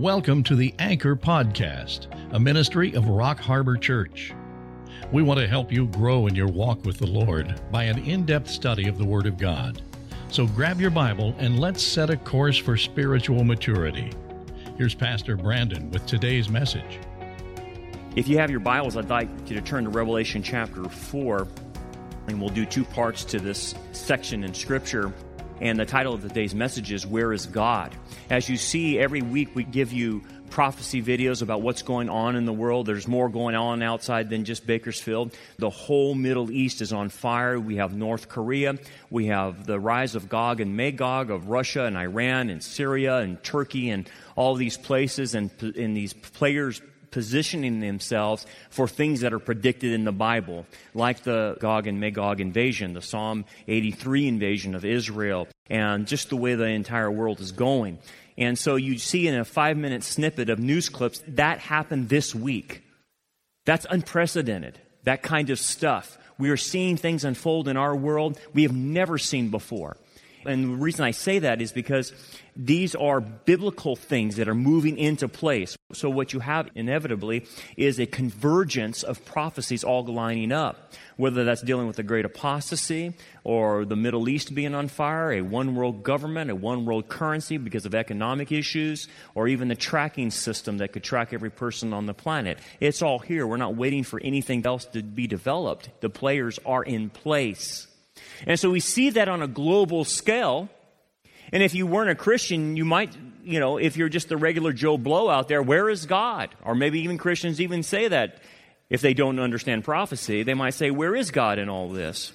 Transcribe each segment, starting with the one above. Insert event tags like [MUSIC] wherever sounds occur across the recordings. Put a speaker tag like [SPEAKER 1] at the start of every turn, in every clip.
[SPEAKER 1] Welcome to the Anchor Podcast, a ministry of Rock Harbor Church. We want to help you grow in your walk with the Lord by an in depth study of the Word of God. So grab your Bible and let's set a course for spiritual maturity. Here's Pastor Brandon with today's message.
[SPEAKER 2] If you have your Bibles, I'd like you to turn to Revelation chapter 4, and we'll do two parts to this section in Scripture. And the title of today's message is Where is God? As you see, every week we give you prophecy videos about what's going on in the world. There's more going on outside than just Bakersfield. The whole Middle East is on fire. We have North Korea. We have the rise of Gog and Magog of Russia and Iran and Syria and Turkey and all these places and, and these players positioning themselves for things that are predicted in the Bible, like the Gog and Magog invasion, the Psalm 83 invasion of Israel, and just the way the entire world is going. And so you see in a five minute snippet of news clips that happened this week. That's unprecedented, that kind of stuff. We are seeing things unfold in our world we have never seen before. And the reason I say that is because these are biblical things that are moving into place. So, what you have inevitably is a convergence of prophecies all lining up, whether that's dealing with the great apostasy or the Middle East being on fire, a one world government, a one world currency because of economic issues, or even the tracking system that could track every person on the planet. It's all here. We're not waiting for anything else to be developed. The players are in place. And so we see that on a global scale. And if you weren't a Christian, you might, you know, if you're just a regular Joe Blow out there, where is God? Or maybe even Christians even say that if they don't understand prophecy, they might say, where is God in all this?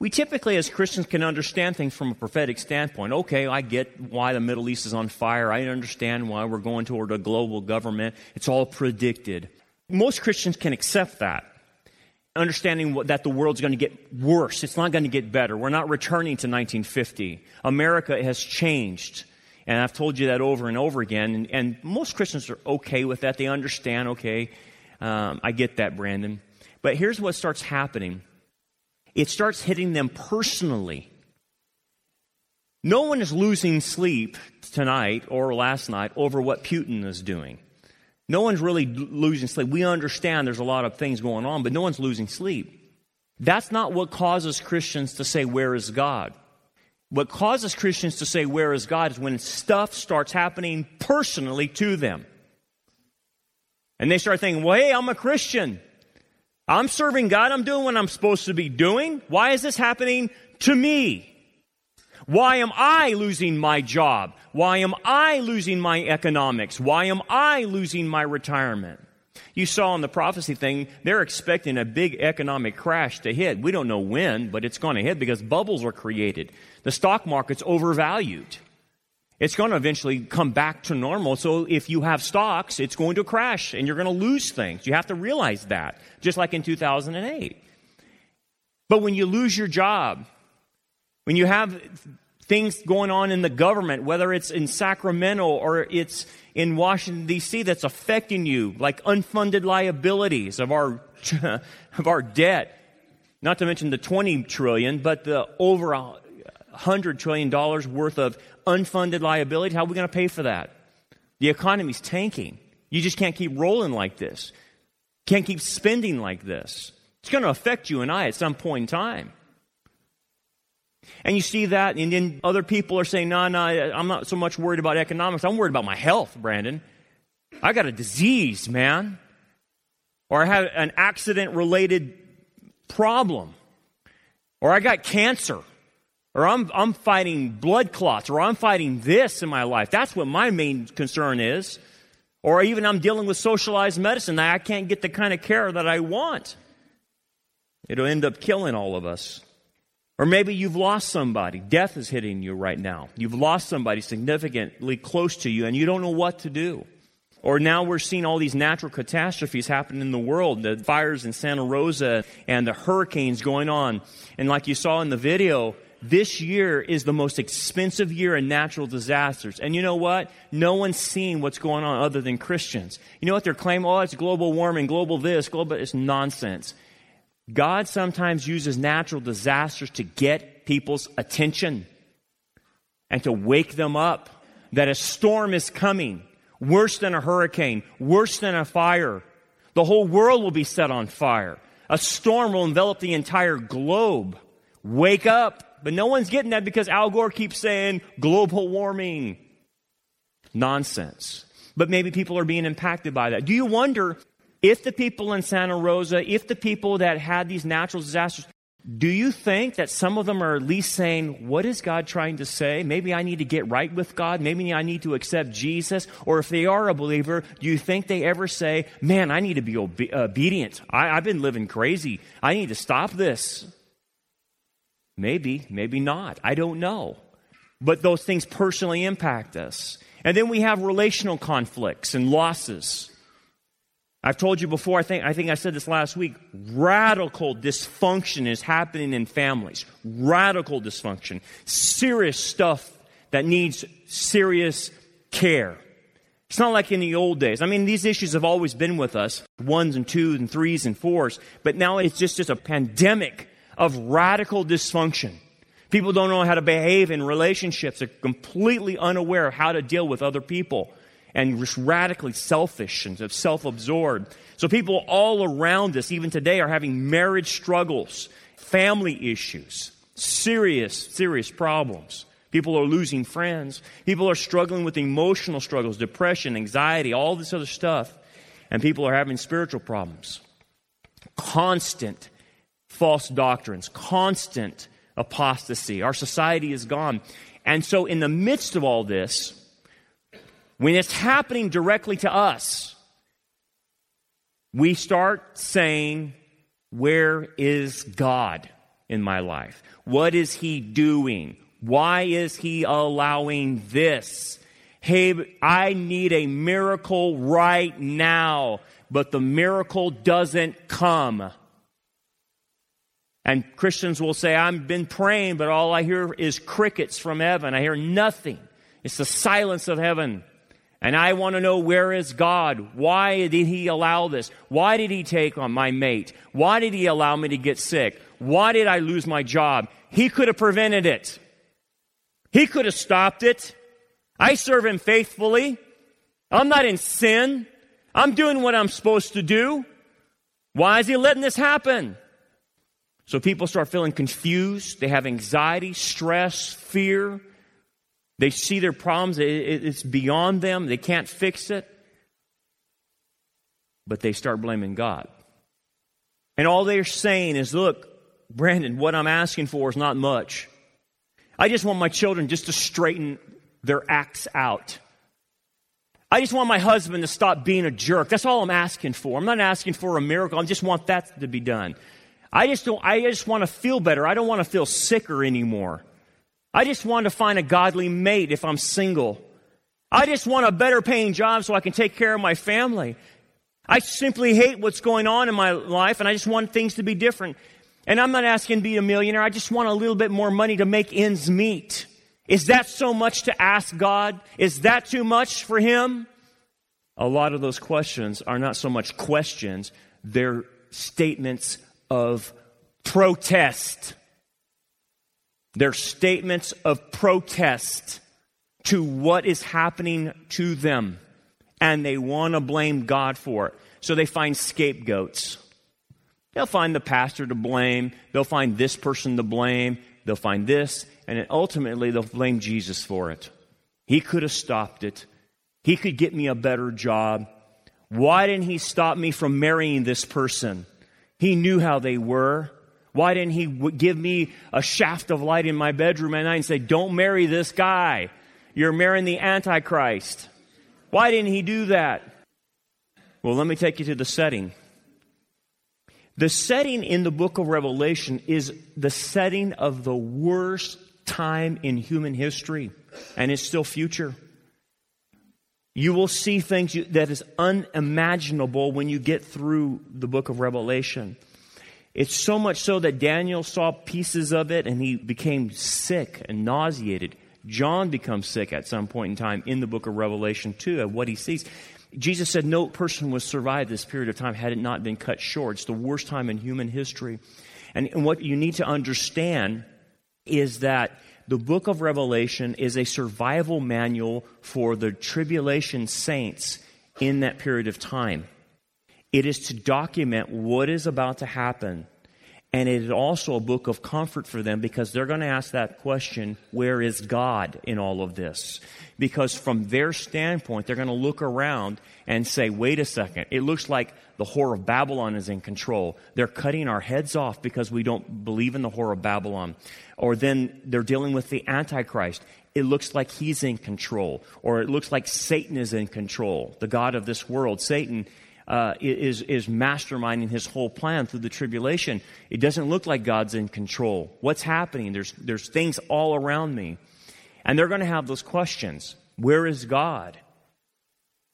[SPEAKER 2] We typically, as Christians, can understand things from a prophetic standpoint. Okay, I get why the Middle East is on fire. I understand why we're going toward a global government. It's all predicted. Most Christians can accept that understanding that the world's going to get worse. It's not going to get better. We're not returning to 1950. America has changed. And I've told you that over and over again. And, and most Christians are okay with that. They understand, okay, um, I get that, Brandon. But here's what starts happening it starts hitting them personally. No one is losing sleep tonight or last night over what Putin is doing. No one's really losing sleep. We understand there's a lot of things going on, but no one's losing sleep. That's not what causes Christians to say, Where is God? What causes Christians to say, Where is God? is when stuff starts happening personally to them. And they start thinking, Well, hey, I'm a Christian. I'm serving God. I'm doing what I'm supposed to be doing. Why is this happening to me? Why am I losing my job? Why am I losing my economics? Why am I losing my retirement? You saw in the prophecy thing, they're expecting a big economic crash to hit. We don't know when, but it's going to hit because bubbles are created. The stock market's overvalued. It's going to eventually come back to normal. So if you have stocks, it's going to crash and you're going to lose things. You have to realize that, just like in 2008. But when you lose your job, when you have things going on in the government, whether it's in Sacramento or it's in Washington, D.C., that's affecting you, like unfunded liabilities of our, [LAUGHS] of our debt. Not to mention the 20 trillion, but the over a hundred trillion dollars worth of unfunded liabilities. How are we going to pay for that? The economy's tanking. You just can't keep rolling like this. Can't keep spending like this. It's going to affect you and I at some point in time. And you see that, and then other people are saying, no, no, I'm not so much worried about economics. I'm worried about my health, Brandon. I got a disease, man. Or I have an accident related problem. Or I got cancer. Or I'm, I'm fighting blood clots. Or I'm fighting this in my life. That's what my main concern is. Or even I'm dealing with socialized medicine I can't get the kind of care that I want. It'll end up killing all of us. Or maybe you've lost somebody. Death is hitting you right now. You've lost somebody significantly close to you and you don't know what to do. Or now we're seeing all these natural catastrophes happen in the world the fires in Santa Rosa and the hurricanes going on. And like you saw in the video, this year is the most expensive year in natural disasters. And you know what? No one's seeing what's going on other than Christians. You know what they're claiming? Oh, it's global warming, global this, global. It's nonsense. God sometimes uses natural disasters to get people's attention and to wake them up that a storm is coming worse than a hurricane, worse than a fire. The whole world will be set on fire. A storm will envelop the entire globe. Wake up. But no one's getting that because Al Gore keeps saying global warming. Nonsense. But maybe people are being impacted by that. Do you wonder if the people in Santa Rosa, if the people that had these natural disasters, do you think that some of them are at least saying, What is God trying to say? Maybe I need to get right with God. Maybe I need to accept Jesus. Or if they are a believer, do you think they ever say, Man, I need to be obe- obedient? I, I've been living crazy. I need to stop this. Maybe, maybe not. I don't know. But those things personally impact us. And then we have relational conflicts and losses. I've told you before, I think, I think I said this last week, radical dysfunction is happening in families. Radical dysfunction. Serious stuff that needs serious care. It's not like in the old days. I mean, these issues have always been with us, ones and twos and threes and fours, but now it's just, just a pandemic of radical dysfunction. People don't know how to behave in relationships. They're completely unaware of how to deal with other people and just radically selfish and self absorbed. So people all around us, even today, are having marriage struggles, family issues, serious, serious problems. People are losing friends. People are struggling with emotional struggles, depression, anxiety, all this other stuff. And people are having spiritual problems. Constant false doctrines, constant apostasy. Our society is gone. And so, in the midst of all this, when it's happening directly to us, we start saying, Where is God in my life? What is He doing? Why is He allowing this? Hey, I need a miracle right now, but the miracle doesn't come. And Christians will say, I've been praying, but all I hear is crickets from heaven. I hear nothing. It's the silence of heaven. And I want to know where is God? Why did He allow this? Why did He take on my mate? Why did He allow me to get sick? Why did I lose my job? He could have prevented it. He could have stopped it. I serve Him faithfully. I'm not in sin. I'm doing what I'm supposed to do. Why is He letting this happen? So people start feeling confused. They have anxiety, stress, fear. They see their problems, it's beyond them, they can't fix it. But they start blaming God. And all they're saying is, look, Brandon, what I'm asking for is not much. I just want my children just to straighten their acts out. I just want my husband to stop being a jerk. That's all I'm asking for. I'm not asking for a miracle. I just want that to be done. I just don't, I just want to feel better. I don't want to feel sicker anymore. I just want to find a godly mate if I'm single. I just want a better paying job so I can take care of my family. I simply hate what's going on in my life and I just want things to be different. And I'm not asking to be a millionaire. I just want a little bit more money to make ends meet. Is that so much to ask God? Is that too much for Him? A lot of those questions are not so much questions, they're statements of protest. They're statements of protest to what is happening to them. And they want to blame God for it. So they find scapegoats. They'll find the pastor to blame. They'll find this person to blame. They'll find this. And ultimately, they'll blame Jesus for it. He could have stopped it. He could get me a better job. Why didn't he stop me from marrying this person? He knew how they were. Why didn't he give me a shaft of light in my bedroom at night and say, Don't marry this guy? You're marrying the Antichrist. Why didn't he do that? Well, let me take you to the setting. The setting in the book of Revelation is the setting of the worst time in human history, and it's still future. You will see things that is unimaginable when you get through the book of Revelation. It's so much so that Daniel saw pieces of it and he became sick and nauseated. John becomes sick at some point in time in the book of Revelation too at what he sees. Jesus said no person would survive this period of time had it not been cut short. It's the worst time in human history. And, and what you need to understand is that the book of Revelation is a survival manual for the tribulation saints in that period of time. It is to document what is about to happen. And it is also a book of comfort for them because they're going to ask that question where is God in all of this? Because from their standpoint, they're going to look around and say, wait a second, it looks like the whore of Babylon is in control. They're cutting our heads off because we don't believe in the whore of Babylon. Or then they're dealing with the Antichrist. It looks like he's in control. Or it looks like Satan is in control, the God of this world. Satan uh, is, is masterminding his whole plan through the tribulation. It doesn't look like God's in control. What's happening? There's, there's things all around me. And they're going to have those questions Where is God?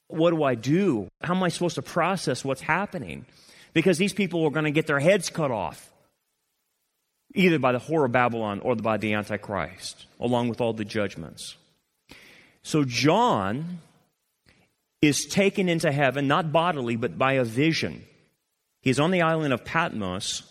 [SPEAKER 2] What do I do? How am I supposed to process what's happening? Because these people are going to get their heads cut off, either by the whore of Babylon or by the Antichrist, along with all the judgments. So John is taken into heaven, not bodily, but by a vision. He's on the island of Patmos.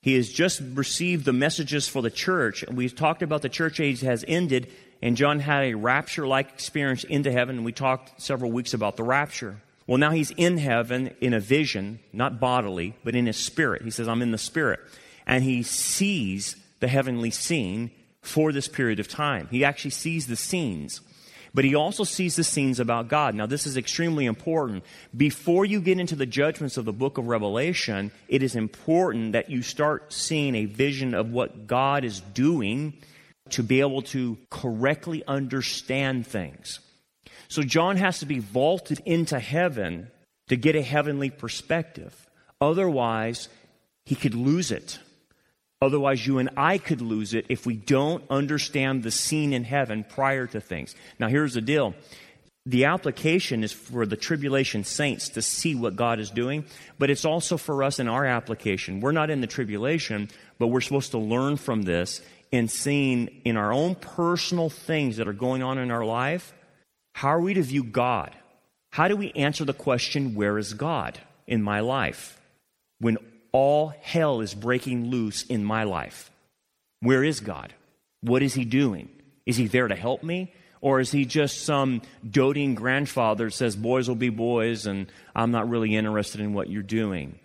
[SPEAKER 2] He has just received the messages for the church. And We talked about the church age has ended and John had a rapture like experience into heaven. And we talked several weeks about the rapture. Well, now he's in heaven in a vision, not bodily, but in his spirit. He says, I'm in the spirit. And he sees the heavenly scene for this period of time. He actually sees the scenes, but he also sees the scenes about God. Now, this is extremely important. Before you get into the judgments of the book of Revelation, it is important that you start seeing a vision of what God is doing to be able to correctly understand things. So John has to be vaulted into heaven to get a heavenly perspective. Otherwise, he could lose it. Otherwise, you and I could lose it if we don't understand the scene in heaven prior to things. Now, here's the deal the application is for the tribulation saints to see what God is doing, but it's also for us in our application. We're not in the tribulation, but we're supposed to learn from this in seeing in our own personal things that are going on in our life, how are we to view God? How do we answer the question, where is God in my life? When all hell is breaking loose in my life, where is God? What is He doing? Is He there to help me? Or is He just some doting grandfather that says, boys will be boys, and I'm not really interested in what you're doing?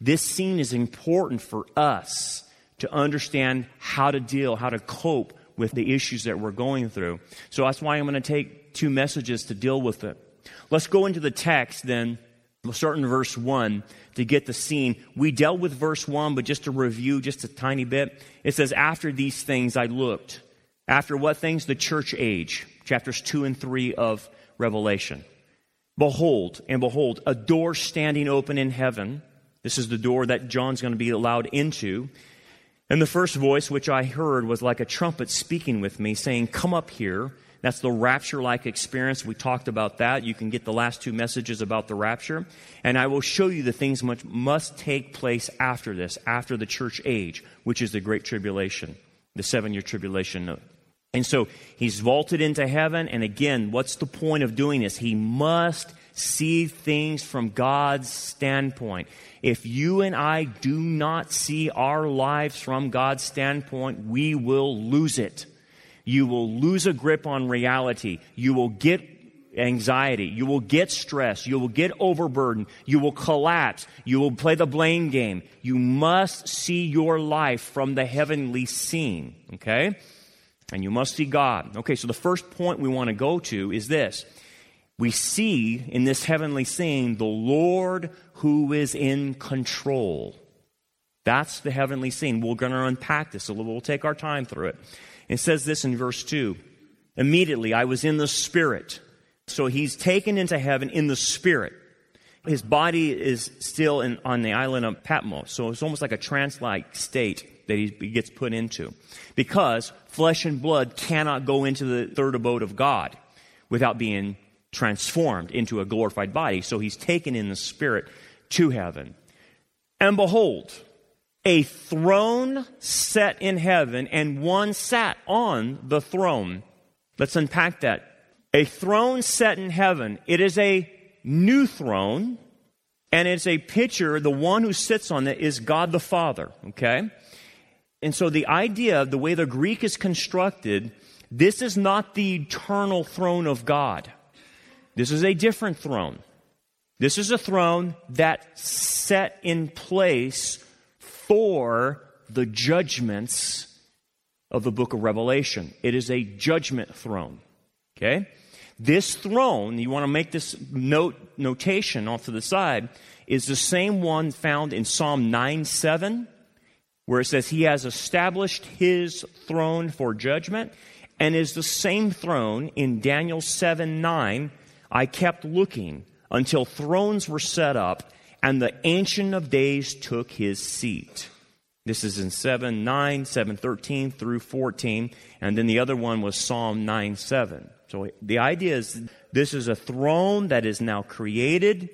[SPEAKER 2] This scene is important for us to understand how to deal, how to cope with the issues that we're going through. So that's why I'm going to take two messages to deal with it. Let's go into the text then. We'll start in verse 1 to get the scene. We dealt with verse 1, but just to review just a tiny bit, it says, After these things I looked. After what things? The church age, chapters 2 and 3 of Revelation. Behold, and behold, a door standing open in heaven. This is the door that John's going to be allowed into. And the first voice which I heard was like a trumpet speaking with me, saying, Come up here. That's the rapture like experience. We talked about that. You can get the last two messages about the rapture. And I will show you the things which must take place after this, after the church age, which is the great tribulation, the seven year tribulation. And so he's vaulted into heaven. And again, what's the point of doing this? He must see things from God's standpoint. If you and I do not see our lives from God's standpoint, we will lose it. You will lose a grip on reality. You will get anxiety. You will get stress. You will get overburdened. You will collapse. You will play the blame game. You must see your life from the heavenly scene. Okay? And you must see God. Okay, so the first point we want to go to is this we see in this heavenly scene the Lord who is in control. That's the heavenly scene. We're going to unpack this a little. We'll take our time through it. It says this in verse 2 Immediately I was in the Spirit. So he's taken into heaven in the Spirit. His body is still in, on the island of Patmos. So it's almost like a trance like state that he gets put into. Because flesh and blood cannot go into the third abode of God without being transformed into a glorified body. So he's taken in the spirit to heaven. And behold, a throne set in heaven, and one sat on the throne. Let's unpack that. A throne set in heaven. It is a new throne, and it's a picture, the one who sits on it is God the Father, okay? And so the idea, of the way the Greek is constructed, this is not the eternal throne of God. This is a different throne. This is a throne that set in place for the judgments of the book of Revelation. It is a judgment throne. Okay? This throne, you want to make this note notation off to the side, is the same one found in Psalm 9 7, where it says, He has established His throne for judgment, and is the same throne in Daniel 7 9. I kept looking until thrones were set up, and the Ancient of Days took his seat. This is in 7 9, 7 13 through 14, and then the other one was Psalm 9 7. So the idea is this is a throne that is now created,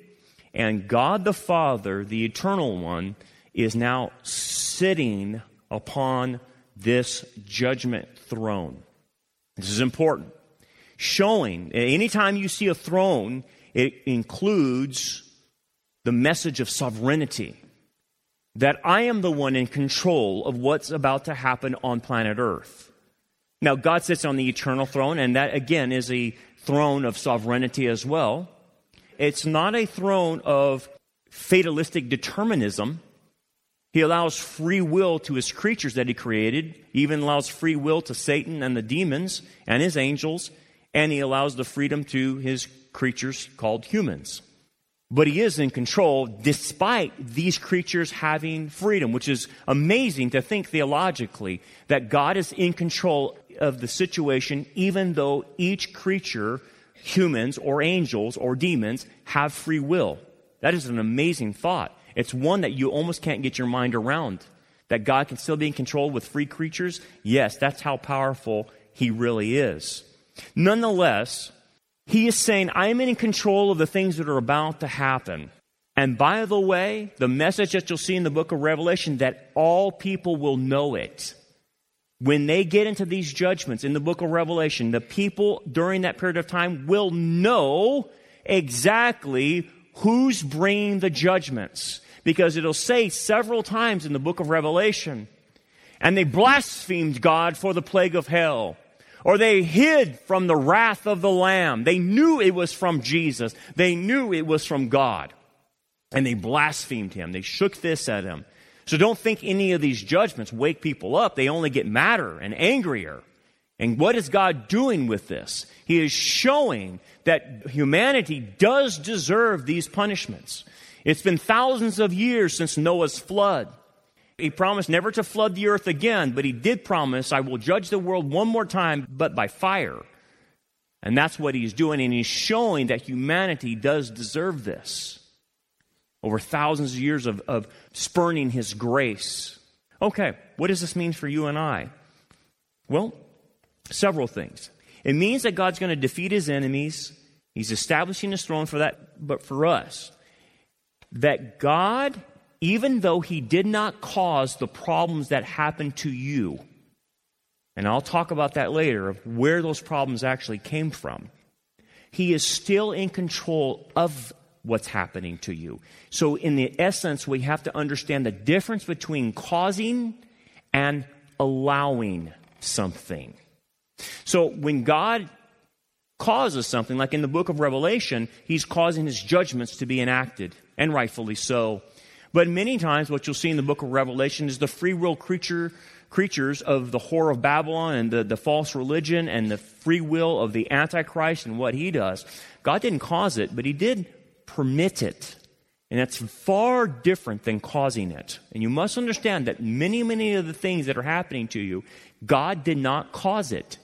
[SPEAKER 2] and God the Father, the eternal one, is now sitting upon this judgment throne. This is important. Showing, anytime you see a throne, it includes the message of sovereignty. That I am the one in control of what's about to happen on planet Earth. Now, God sits on the eternal throne, and that again is a throne of sovereignty as well. It's not a throne of fatalistic determinism. He allows free will to his creatures that he created, he even allows free will to Satan and the demons and his angels, and he allows the freedom to his creatures called humans. But he is in control despite these creatures having freedom, which is amazing to think theologically that God is in control of the situation, even though each creature, humans or angels or demons, have free will. That is an amazing thought. It's one that you almost can't get your mind around. That God can still be in control with free creatures? Yes, that's how powerful He really is. Nonetheless, He is saying, I am in control of the things that are about to happen. And by the way, the message that you'll see in the book of Revelation that all people will know it. When they get into these judgments in the book of Revelation, the people during that period of time will know exactly who's bringing the judgments. Because it'll say several times in the book of Revelation, and they blasphemed God for the plague of hell. Or they hid from the wrath of the Lamb. They knew it was from Jesus. They knew it was from God. And they blasphemed him. They shook fists at him. So don't think any of these judgments wake people up. They only get madder and angrier. And what is God doing with this? He is showing that humanity does deserve these punishments. It's been thousands of years since Noah's flood. He promised never to flood the earth again, but he did promise, I will judge the world one more time, but by fire. And that's what he's doing, and he's showing that humanity does deserve this over thousands of years of, of spurning his grace. Okay, what does this mean for you and I? Well, several things. It means that God's going to defeat his enemies. He's establishing his throne for that, but for us, that God, even though he did not cause the problems that happened to you, and I'll talk about that later of where those problems actually came from, he is still in control of what's happening to you. So, in the essence, we have to understand the difference between causing and allowing something. So, when God causes something, like in the book of Revelation, he's causing his judgments to be enacted, and rightfully so. But many times, what you'll see in the book of Revelation is the free will creature, creatures of the whore of Babylon and the, the false religion and the free will of the Antichrist and what he does. God didn't cause it, but he did permit it. And that's far different than causing it. And you must understand that many, many of the things that are happening to you, God did not cause it.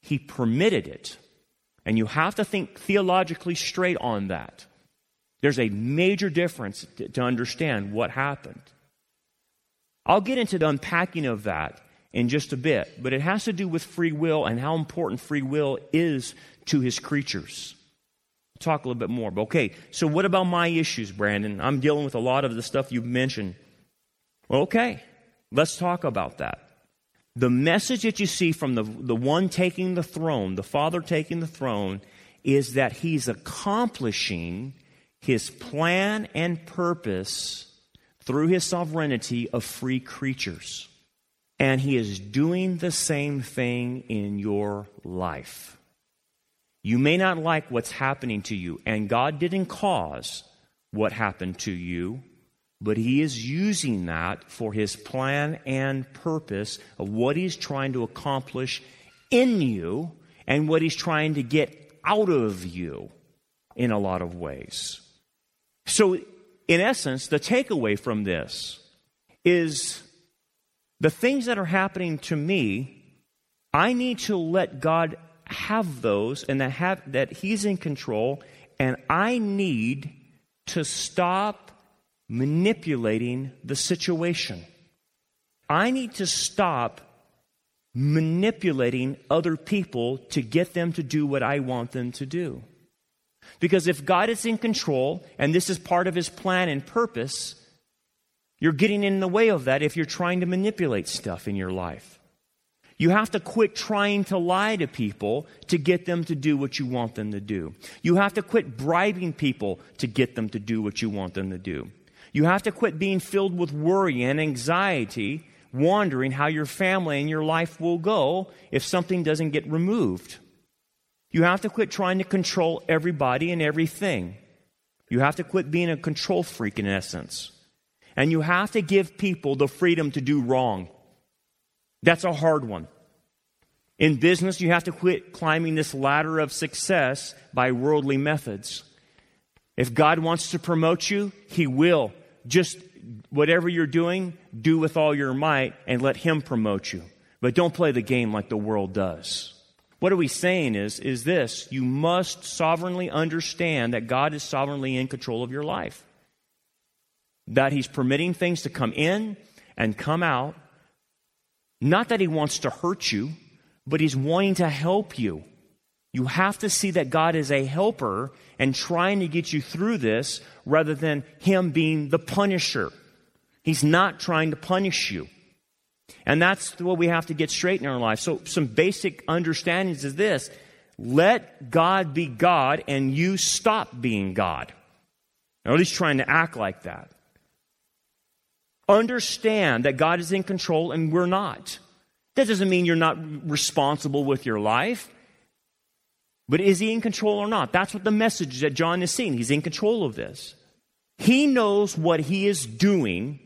[SPEAKER 2] He permitted it. And you have to think theologically straight on that. There's a major difference to, to understand what happened. I'll get into the unpacking of that in just a bit, but it has to do with free will and how important free will is to his creatures talk a little bit more. But okay, so what about my issues, Brandon? I'm dealing with a lot of the stuff you've mentioned. Okay, let's talk about that. The message that you see from the, the one taking the throne, the Father taking the throne, is that he's accomplishing his plan and purpose through his sovereignty of free creatures. And he is doing the same thing in your life. You may not like what's happening to you, and God didn't cause what happened to you, but he is using that for his plan and purpose of what he's trying to accomplish in you and what he's trying to get out of you in a lot of ways. So, in essence, the takeaway from this is the things that are happening to me, I need to let God have those and that, have, that He's in control, and I need to stop manipulating the situation. I need to stop manipulating other people to get them to do what I want them to do. Because if God is in control and this is part of his plan and purpose, you're getting in the way of that if you're trying to manipulate stuff in your life. You have to quit trying to lie to people to get them to do what you want them to do. You have to quit bribing people to get them to do what you want them to do. You have to quit being filled with worry and anxiety wondering how your family and your life will go if something doesn't get removed. You have to quit trying to control everybody and everything. You have to quit being a control freak in essence. And you have to give people the freedom to do wrong. That's a hard one. In business, you have to quit climbing this ladder of success by worldly methods. If God wants to promote you, He will. Just whatever you're doing, do with all your might and let Him promote you. But don't play the game like the world does. What are we saying is, is this you must sovereignly understand that God is sovereignly in control of your life. That He's permitting things to come in and come out. Not that He wants to hurt you, but He's wanting to help you. You have to see that God is a helper and trying to get you through this rather than Him being the punisher. He's not trying to punish you. And that's what we have to get straight in our life. So, some basic understandings is this let God be God and you stop being God. Or at least trying to act like that. Understand that God is in control and we're not. That doesn't mean you're not responsible with your life. But is he in control or not? That's what the message that John is seeing. He's in control of this. He knows what he is doing,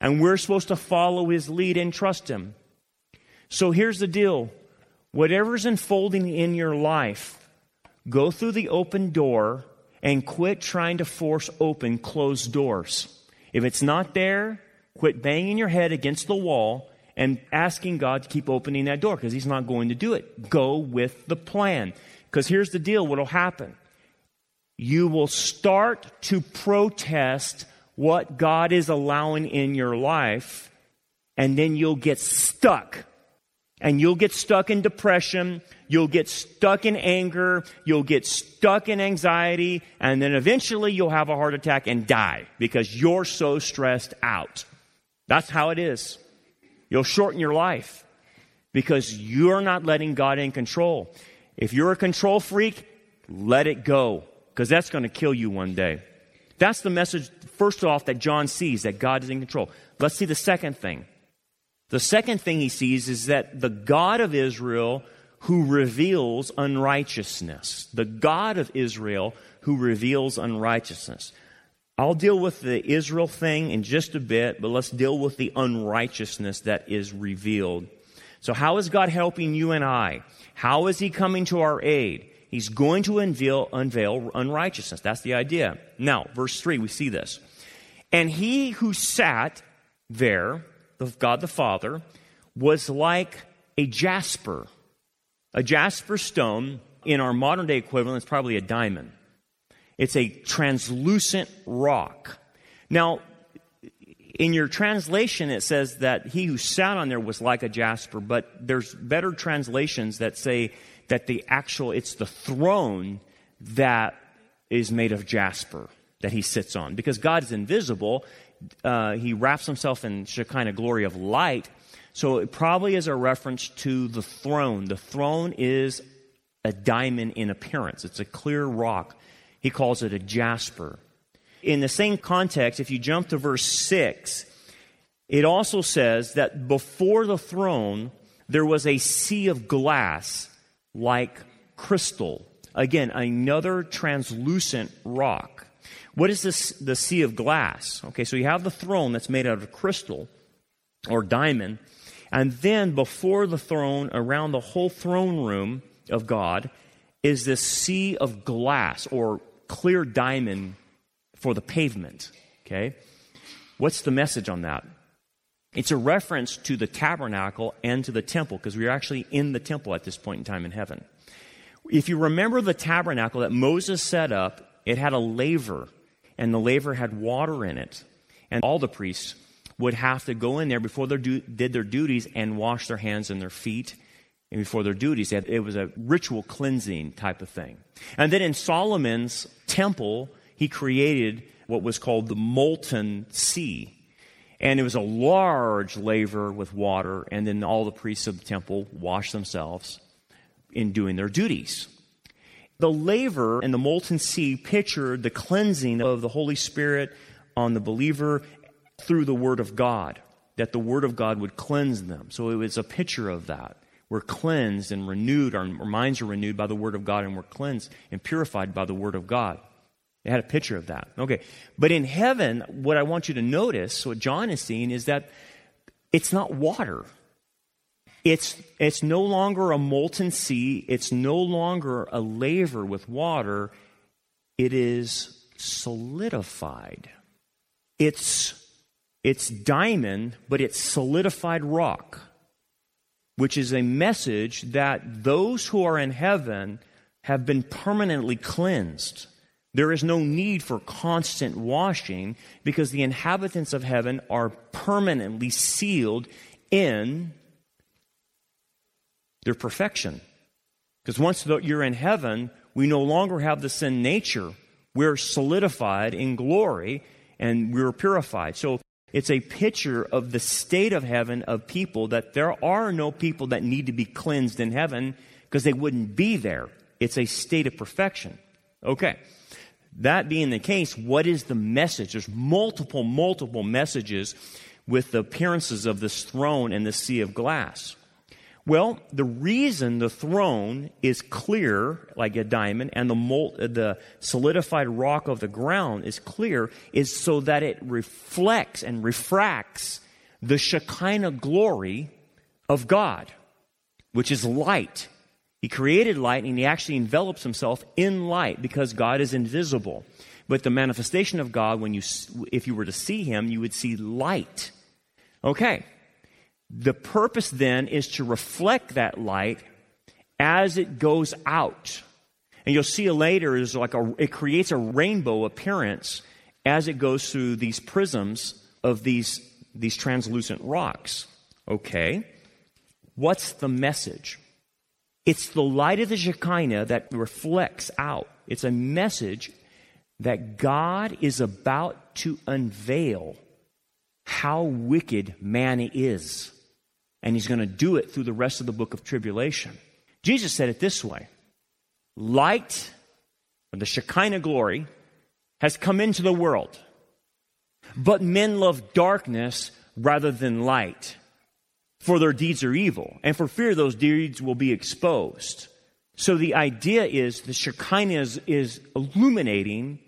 [SPEAKER 2] and we're supposed to follow his lead and trust him. So here's the deal whatever's unfolding in your life, go through the open door and quit trying to force open closed doors. If it's not there, quit banging your head against the wall and asking God to keep opening that door because He's not going to do it. Go with the plan. Because here's the deal what will happen you will start to protest what God is allowing in your life, and then you'll get stuck. And you'll get stuck in depression, you'll get stuck in anger, you'll get stuck in anxiety, and then eventually you'll have a heart attack and die because you're so stressed out. That's how it is. You'll shorten your life because you're not letting God in control. If you're a control freak, let it go because that's going to kill you one day. That's the message, first off, that John sees that God is in control. Let's see the second thing. The second thing he sees is that the God of Israel who reveals unrighteousness, the God of Israel who reveals unrighteousness. I'll deal with the Israel thing in just a bit, but let's deal with the unrighteousness that is revealed. So, how is God helping you and I? How is He coming to our aid? He's going to unveil, unveil unrighteousness. That's the idea. Now, verse 3, we see this. And he who sat there, God the Father, was like a jasper. A jasper stone, in our modern day equivalent, is probably a diamond. It's a translucent rock. Now, in your translation, it says that he who sat on there was like a jasper, but there's better translations that say that the actual, it's the throne that is made of jasper that he sits on. Because God is invisible, uh, he wraps himself in Shekinah glory of light. So it probably is a reference to the throne. The throne is a diamond in appearance, it's a clear rock. He calls it a jasper. In the same context, if you jump to verse 6, it also says that before the throne there was a sea of glass like crystal. Again, another translucent rock. What is this, the sea of glass? Okay, so you have the throne that's made out of crystal or diamond. And then before the throne, around the whole throne room of God, is this sea of glass or clear diamond for the pavement. Okay? What's the message on that? It's a reference to the tabernacle and to the temple because we're actually in the temple at this point in time in heaven. If you remember the tabernacle that Moses set up, it had a laver, and the laver had water in it. And all the priests would have to go in there before they did their duties and wash their hands and their feet and before their duties. It was a ritual cleansing type of thing. And then in Solomon's temple, he created what was called the molten sea. And it was a large laver with water, and then all the priests of the temple washed themselves in doing their duties. The laver and the molten sea pictured the cleansing of the Holy Spirit on the believer through the Word of God, that the Word of God would cleanse them. So it was a picture of that. We're cleansed and renewed, our minds are renewed by the Word of God, and we're cleansed and purified by the Word of God. It had a picture of that. Okay. But in heaven, what I want you to notice, what John is seeing, is that it's not water. It's, it's no longer a molten sea. It's no longer a laver with water. It is solidified. It's, it's diamond, but it's solidified rock, which is a message that those who are in heaven have been permanently cleansed. There is no need for constant washing because the inhabitants of heaven are permanently sealed in their perfection. Because once you're in heaven, we no longer have the sin nature. We're solidified in glory and we're purified. So it's a picture of the state of heaven of people that there are no people that need to be cleansed in heaven because they wouldn't be there. It's a state of perfection. Okay. That being the case, what is the message? There's multiple, multiple messages with the appearances of this throne and the sea of glass. Well, the reason the throne is clear like a diamond and the, molt, uh, the solidified rock of the ground is clear is so that it reflects and refracts the Shekinah glory of God, which is light. He created light and he actually envelops himself in light because God is invisible. But the manifestation of God, when you, if you were to see him, you would see light. Okay. The purpose then is to reflect that light as it goes out. And you'll see later is like a, it creates a rainbow appearance as it goes through these prisms of these, these translucent rocks. Okay. What's the message? It's the light of the Shekinah that reflects out. It's a message that God is about to unveil how wicked man is. And he's going to do it through the rest of the book of tribulation. Jesus said it this way Light, or the Shekinah glory, has come into the world, but men love darkness rather than light for their deeds are evil, and for fear those deeds will be exposed. So the idea is the Shekinah is, is illuminating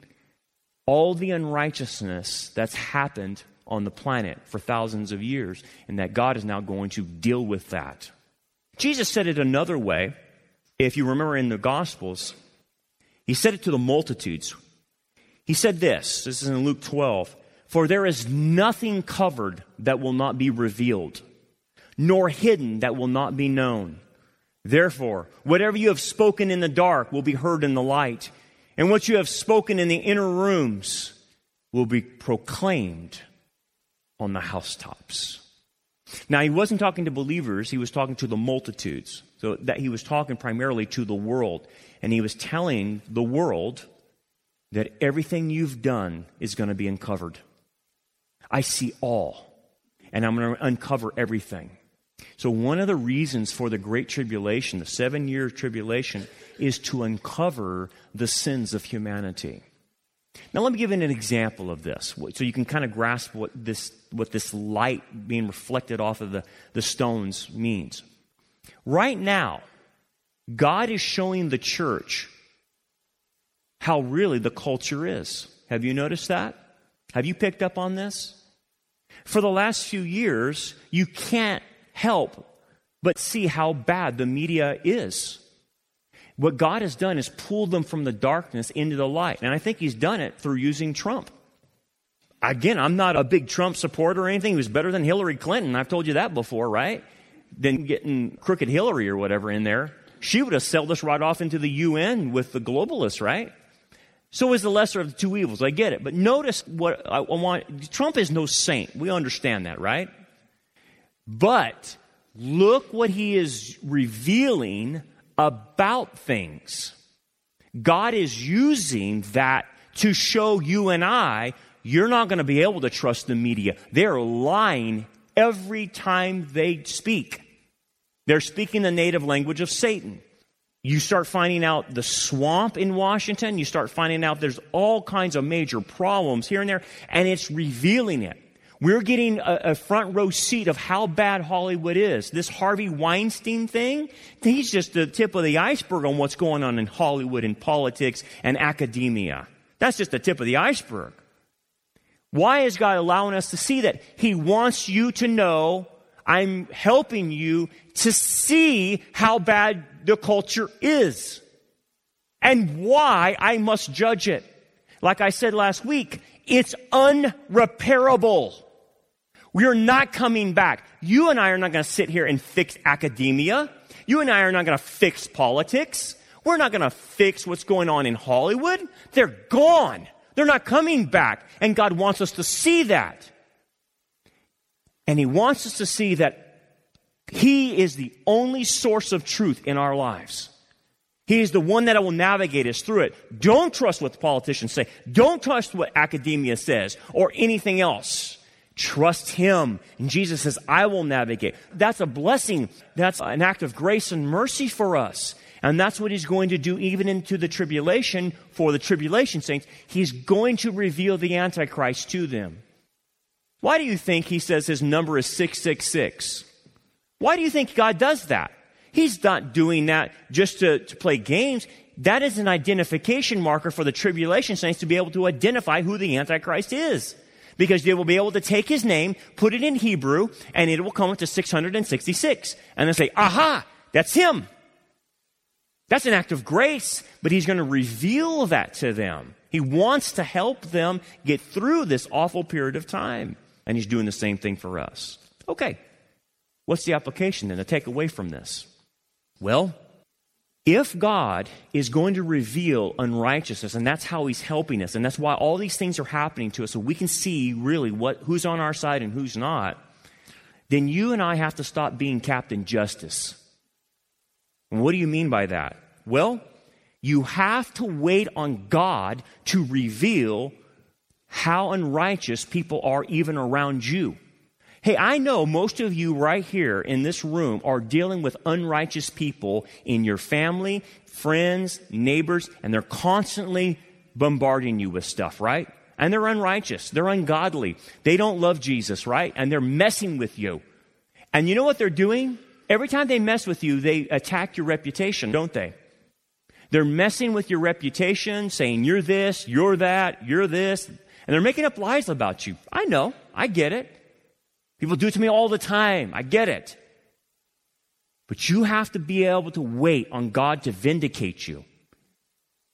[SPEAKER 2] all the unrighteousness that's happened on the planet for thousands of years, and that God is now going to deal with that. Jesus said it another way. If you remember in the Gospels, he said it to the multitudes. He said this this is in Luke 12 For there is nothing covered that will not be revealed nor hidden that will not be known. Therefore, whatever you have spoken in the dark will be heard in the light, and what you have spoken in the inner rooms will be proclaimed on the housetops. Now, he wasn't talking to believers, he was talking to the multitudes. So that he was talking primarily to the world, and he was telling the world that everything you've done is going to be uncovered. I see all, and I'm going to uncover everything. So, one of the reasons for the Great Tribulation, the seven year tribulation, is to uncover the sins of humanity. Now, let me give you an example of this so you can kind of grasp what this, what this light being reflected off of the, the stones means. Right now, God is showing the church how really the culture is. Have you noticed that? Have you picked up on this? For the last few years, you can't help but see how bad the media is. What God has done is pulled them from the darkness into the light. And I think He's done it through using Trump. Again, I'm not a big Trump supporter or anything. He was better than Hillary Clinton. I've told you that before, right? Than getting crooked Hillary or whatever in there. She would have sold us right off into the UN with the globalists, right? So is the lesser of the two evils. I get it. But notice what I want. Trump is no saint. We understand that, right? But look what he is revealing about things. God is using that to show you and I you're not going to be able to trust the media. They're lying every time they speak. They're speaking the native language of Satan. You start finding out the swamp in Washington. You start finding out there's all kinds of major problems here and there, and it's revealing it. We're getting a, a, front row seat of how bad Hollywood is. This Harvey Weinstein thing, he's just the tip of the iceberg on what's going on in Hollywood and politics and academia. That's just the tip of the iceberg. Why is God allowing us to see that? He wants you to know I'm helping you to see how bad the culture is and why I must judge it. Like I said last week, it's unrepairable. We are not coming back. You and I are not going to sit here and fix academia. You and I are not going to fix politics. We're not going to fix what's going on in Hollywood. They're gone. They're not coming back. And God wants us to see that. And He wants us to see that He is the only source of truth in our lives. He is the one that will navigate us through it. Don't trust what the politicians say. Don't trust what academia says or anything else. Trust Him. And Jesus says, I will navigate. That's a blessing. That's an act of grace and mercy for us. And that's what He's going to do even into the tribulation for the tribulation saints. He's going to reveal the Antichrist to them. Why do you think He says His number is 666? Why do you think God does that? He's not doing that just to, to play games. That is an identification marker for the tribulation saints to be able to identify who the Antichrist is because they will be able to take his name, put it in Hebrew, and it will come up to 666. And they say, aha, that's him. That's an act of grace, but he's going to reveal that to them. He wants to help them get through this awful period of time. And he's doing the same thing for us. Okay. What's the application then to take away from this? Well, if God is going to reveal unrighteousness, and that's how He's helping us, and that's why all these things are happening to us, so we can see really what, who's on our side and who's not, then you and I have to stop being Captain Justice. And what do you mean by that? Well, you have to wait on God to reveal how unrighteous people are even around you. Hey, I know most of you right here in this room are dealing with unrighteous people in your family, friends, neighbors, and they're constantly bombarding you with stuff, right? And they're unrighteous. They're ungodly. They don't love Jesus, right? And they're messing with you. And you know what they're doing? Every time they mess with you, they attack your reputation, don't they? They're messing with your reputation, saying you're this, you're that, you're this, and they're making up lies about you. I know. I get it. People do it to me all the time. I get it. But you have to be able to wait on God to vindicate you.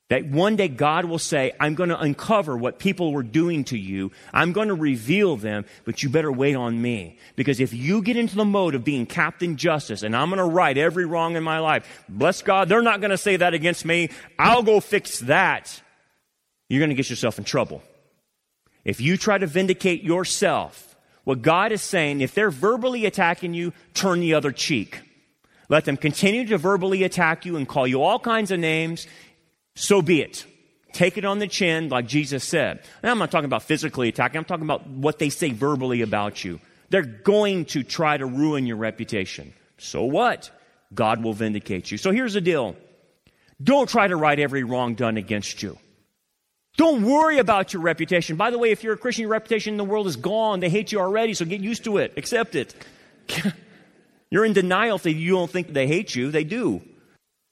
[SPEAKER 2] That one day God will say, I'm going to uncover what people were doing to you. I'm going to reveal them, but you better wait on me. Because if you get into the mode of being Captain Justice and I'm going to right every wrong in my life, bless God, they're not going to say that against me. I'll go fix that. You're going to get yourself in trouble. If you try to vindicate yourself, what God is saying, if they're verbally attacking you, turn the other cheek. Let them continue to verbally attack you and call you all kinds of names. So be it. Take it on the chin, like Jesus said. And I'm not talking about physically attacking, I'm talking about what they say verbally about you. They're going to try to ruin your reputation. So what? God will vindicate you. So here's the deal don't try to right every wrong done against you. Don't worry about your reputation. By the way, if you're a Christian, your reputation in the world is gone. They hate you already, so get used to it. Accept it. [LAUGHS] you're in denial if you don't think they hate you. They do.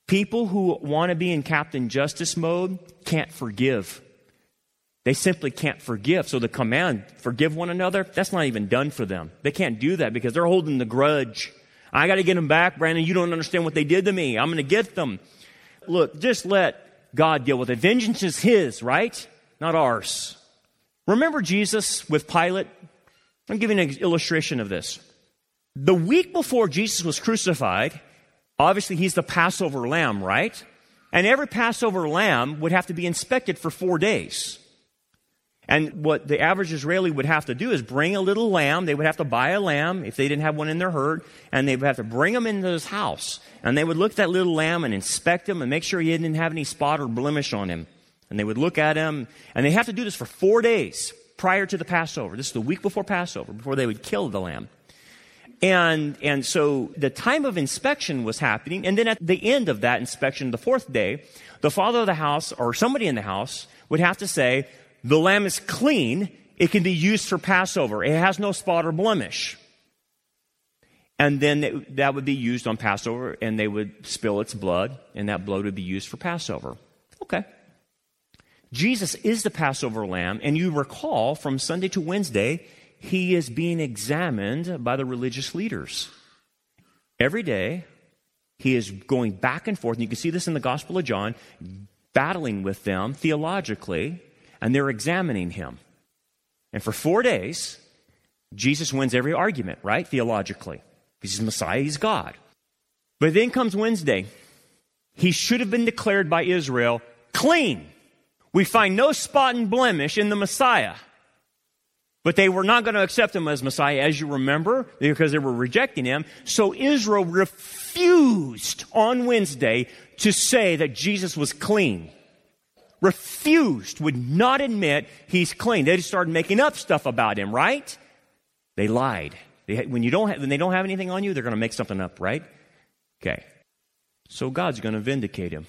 [SPEAKER 2] People who want to be in Captain Justice mode can't forgive. They simply can't forgive. So the command, forgive one another, that's not even done for them. They can't do that because they're holding the grudge. I got to get them back, Brandon. You don't understand what they did to me. I'm going to get them. Look, just let God deal with it. Vengeance is His, right? Not ours. Remember Jesus with Pilate? I'm giving an illustration of this. The week before Jesus was crucified, obviously he's the Passover lamb, right? And every Passover lamb would have to be inspected for four days. And what the average Israeli would have to do is bring a little lamb. They would have to buy a lamb if they didn't have one in their herd, and they would have to bring them into his house. And they would look at that little lamb and inspect him and make sure he didn't have any spot or blemish on him. And they would look at him, and they have to do this for four days prior to the Passover. This is the week before Passover, before they would kill the lamb. And, and so the time of inspection was happening. And then at the end of that inspection, the fourth day, the father of the house or somebody in the house would have to say, the lamb is clean. It can be used for Passover. It has no spot or blemish. And then that would be used on Passover, and they would spill its blood, and that blood would be used for Passover. Okay. Jesus is the Passover lamb, and you recall from Sunday to Wednesday, he is being examined by the religious leaders. Every day, he is going back and forth, and you can see this in the Gospel of John, battling with them theologically and they're examining him. And for four days, Jesus wins every argument, right? Theologically. He's Messiah, he's God. But then comes Wednesday. He should have been declared by Israel clean. We find no spot and blemish in the Messiah. But they were not going to accept him as Messiah, as you remember, because they were rejecting him. So Israel refused on Wednesday to say that Jesus was clean refused, would not admit he's clean. They just started making up stuff about him, right? They lied. They, when, you don't have, when they don't have anything on you, they're going to make something up, right? Okay. So God's going to vindicate him.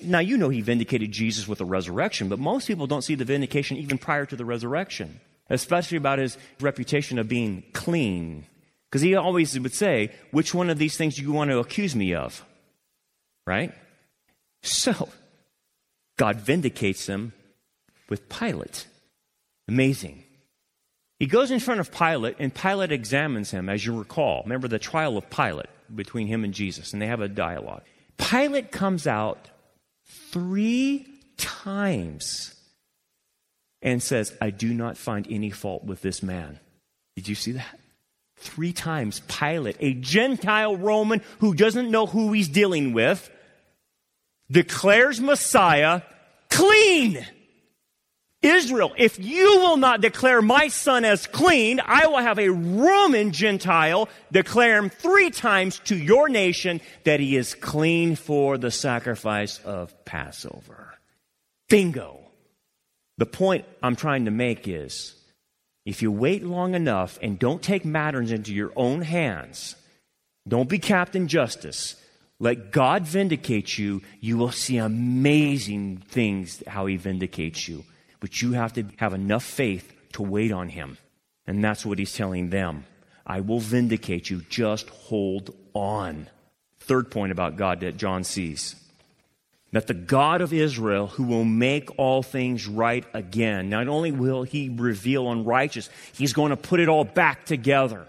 [SPEAKER 2] Now, you know he vindicated Jesus with the resurrection, but most people don't see the vindication even prior to the resurrection, especially about his reputation of being clean. Because he always would say, Which one of these things do you want to accuse me of? Right? So, God vindicates them with Pilate. Amazing. He goes in front of Pilate, and Pilate examines him, as you recall. Remember the trial of Pilate between him and Jesus, and they have a dialogue. Pilate comes out three times and says, I do not find any fault with this man. Did you see that? Three times, Pilate, a Gentile Roman who doesn't know who he's dealing with, declares Messiah clean. Israel, if you will not declare my son as clean, I will have a Roman Gentile declare him three times to your nation that he is clean for the sacrifice of Passover. Bingo. The point I'm trying to make is if you wait long enough and don't take matters into your own hands, don't be Captain Justice. Let God vindicate you. You will see amazing things how He vindicates you. But you have to have enough faith to wait on Him. And that's what He's telling them. I will vindicate you. Just hold on. Third point about God that John sees that the God of Israel, who will make all things right again, not only will he reveal unrighteous, he's going to put it all back together.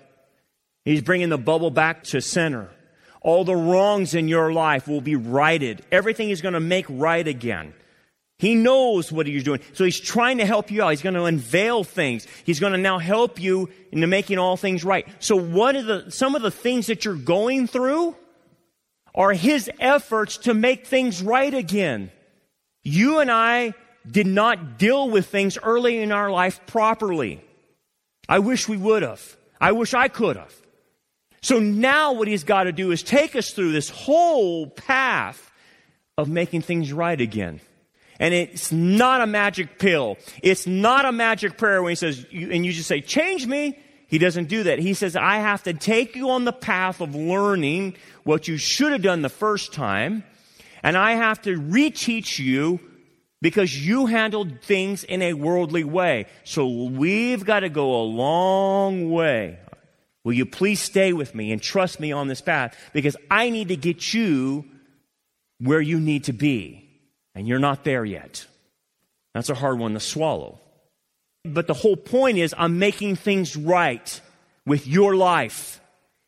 [SPEAKER 2] He's bringing the bubble back to center. All the wrongs in your life will be righted. Everything is going to make right again. He knows what he's doing. So he's trying to help you out. He's going to unveil things. He's going to now help you into making all things right. So what are the, some of the things that you're going through are his efforts to make things right again. You and I did not deal with things early in our life properly. I wish we would have. I wish I could have. So now what he's got to do is take us through this whole path of making things right again. And it's not a magic pill. It's not a magic prayer when he says, and you just say, change me. He doesn't do that. He says, I have to take you on the path of learning what you should have done the first time. And I have to reteach you because you handled things in a worldly way. So we've got to go a long way. Will you please stay with me and trust me on this path? Because I need to get you where you need to be. And you're not there yet. That's a hard one to swallow. But the whole point is, I'm making things right with your life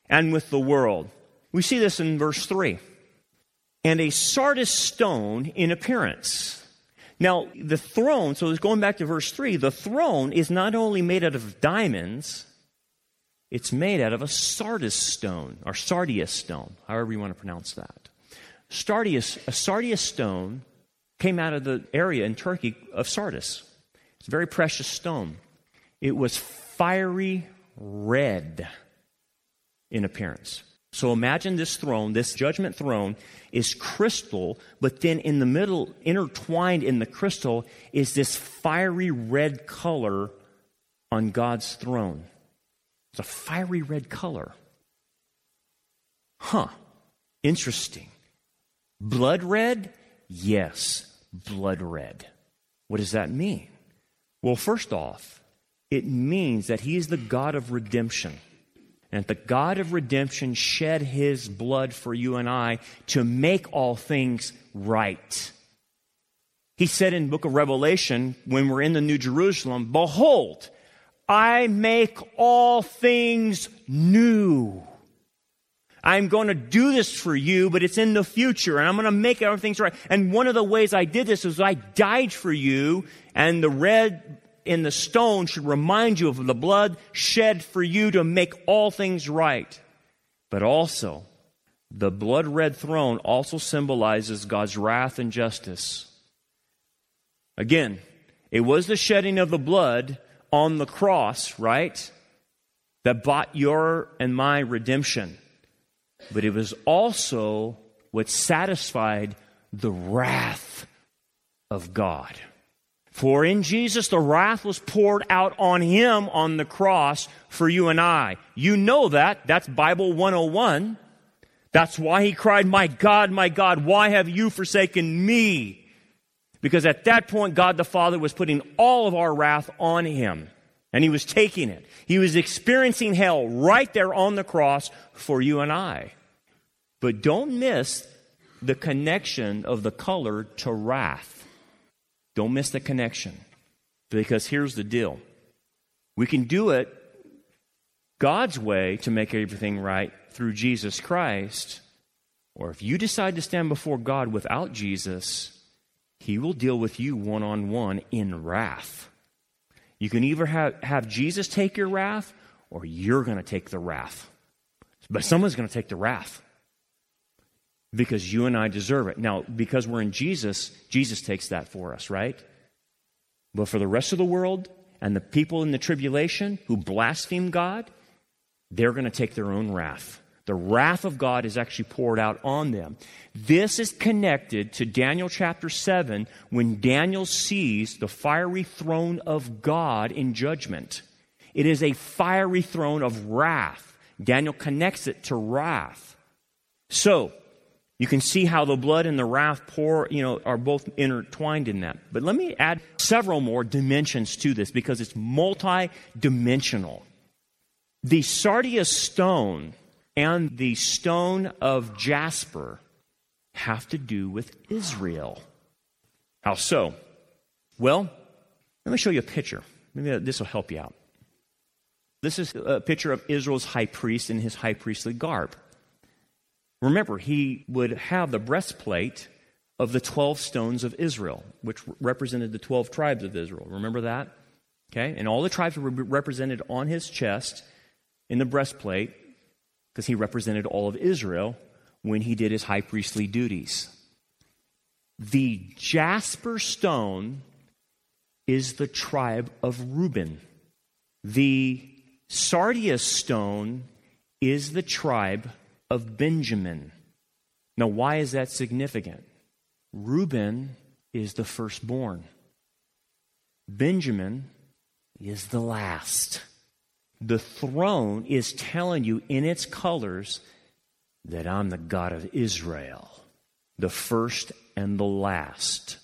[SPEAKER 2] and with the world. We see this in verse 3. And a sardis stone in appearance. Now, the throne, so it's going back to verse 3, the throne is not only made out of diamonds, it's made out of a sardis stone, or sardius stone, however you want to pronounce that. Sardius, a sardius stone came out of the area in Turkey of Sardis. It's a very precious stone. It was fiery red in appearance. So imagine this throne, this judgment throne is crystal, but then in the middle, intertwined in the crystal, is this fiery red color on God's throne. It's a fiery red color. Huh. Interesting. Blood red? Yes, blood red. What does that mean? Well, first off, it means that He is the God of redemption. And the God of redemption shed his blood for you and I to make all things right. He said in book of Revelation, when we're in the New Jerusalem, Behold, I make all things new. I'm going to do this for you, but it's in the future, and I'm going to make everything right. And one of the ways I did this is I died for you, and the red in the stone should remind you of the blood shed for you to make all things right. But also, the blood red throne also symbolizes God's wrath and justice. Again, it was the shedding of the blood on the cross, right? That bought your and my redemption. But it was also what satisfied the wrath of God. For in Jesus, the wrath was poured out on him on the cross for you and I. You know that. That's Bible 101. That's why he cried, My God, my God, why have you forsaken me? Because at that point, God the Father was putting all of our wrath on him. And he was taking it. He was experiencing hell right there on the cross for you and I. But don't miss the connection of the color to wrath. Don't miss the connection. Because here's the deal we can do it God's way to make everything right through Jesus Christ. Or if you decide to stand before God without Jesus, He will deal with you one on one in wrath. You can either have, have Jesus take your wrath or you're going to take the wrath. But someone's going to take the wrath because you and I deserve it. Now, because we're in Jesus, Jesus takes that for us, right? But for the rest of the world and the people in the tribulation who blaspheme God, they're going to take their own wrath. The wrath of God is actually poured out on them. This is connected to Daniel chapter 7 when Daniel sees the fiery throne of God in judgment. It is a fiery throne of wrath. Daniel connects it to wrath. So, you can see how the blood and the wrath pour, you know, are both intertwined in that. But let me add several more dimensions to this because it's multi-dimensional. The sardius stone and the stone of jasper have to do with Israel. How so? Well, let me show you a picture. Maybe this will help you out. This is a picture of Israel's high priest in his high priestly garb. Remember, he would have the breastplate of the 12 stones of Israel, which represented the 12 tribes of Israel. Remember that? Okay? And all the tribes were represented on his chest in the breastplate because he represented all of Israel when he did his high priestly duties. The jasper stone is the tribe of Reuben. The sardius stone is the tribe of Benjamin. Now, why is that significant? Reuben is the firstborn, Benjamin is the last. The throne is telling you in its colors that I'm the God of Israel, the first and the last.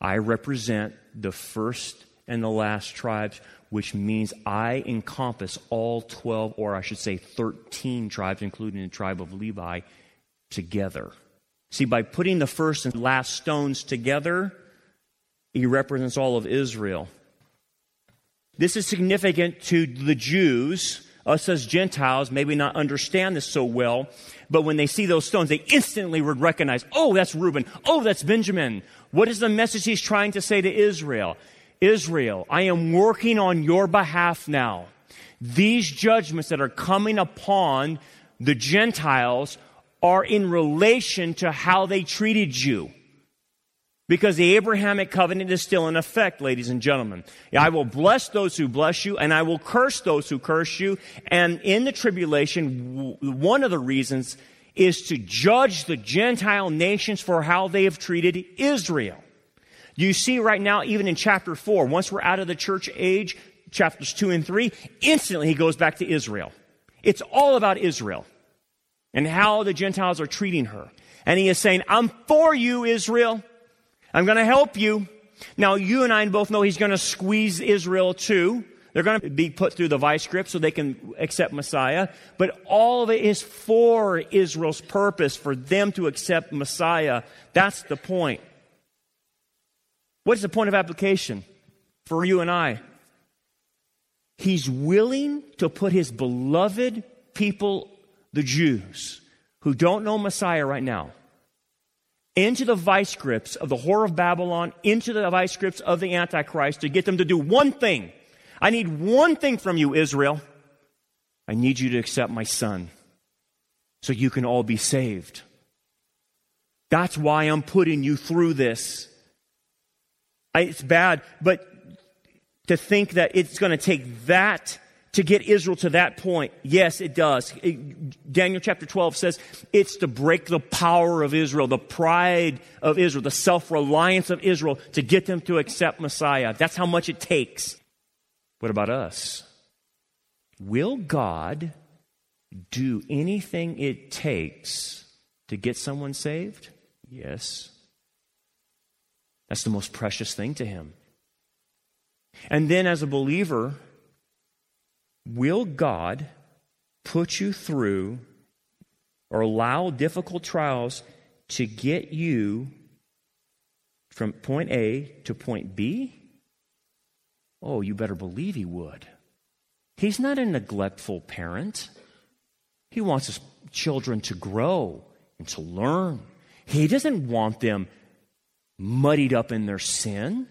[SPEAKER 2] I represent the first and the last tribes, which means I encompass all 12, or I should say 13 tribes, including the tribe of Levi, together. See, by putting the first and last stones together, he represents all of Israel. This is significant to the Jews. Us as Gentiles maybe not understand this so well, but when they see those stones, they instantly would recognize, oh, that's Reuben. Oh, that's Benjamin. What is the message he's trying to say to Israel? Israel, I am working on your behalf now. These judgments that are coming upon the Gentiles are in relation to how they treated you. Because the Abrahamic covenant is still in effect, ladies and gentlemen. I will bless those who bless you, and I will curse those who curse you. And in the tribulation, one of the reasons is to judge the Gentile nations for how they have treated Israel. You see right now, even in chapter 4, once we're out of the church age, chapters 2 and 3, instantly he goes back to Israel. It's all about Israel and how the Gentiles are treating her. And he is saying, I'm for you, Israel. I'm going to help you. Now, you and I both know he's going to squeeze Israel too. They're going to be put through the vice grip so they can accept Messiah. But all of it is for Israel's purpose, for them to accept Messiah. That's the point. What's the point of application for you and I? He's willing to put his beloved people, the Jews, who don't know Messiah right now, into the vice grips of the whore of Babylon, into the vice grips of the Antichrist to get them to do one thing. I need one thing from you, Israel. I need you to accept my son so you can all be saved. That's why I'm putting you through this. I, it's bad, but to think that it's going to take that to get Israel to that point, yes, it does. It, Daniel chapter 12 says it's to break the power of Israel, the pride of Israel, the self reliance of Israel to get them to accept Messiah. That's how much it takes. What about us? Will God do anything it takes to get someone saved? Yes. That's the most precious thing to Him. And then, as a believer, Will God put you through or allow difficult trials to get you from point A to point B? Oh, you better believe He would. He's not a neglectful parent. He wants his children to grow and to learn. He doesn't want them muddied up in their sin,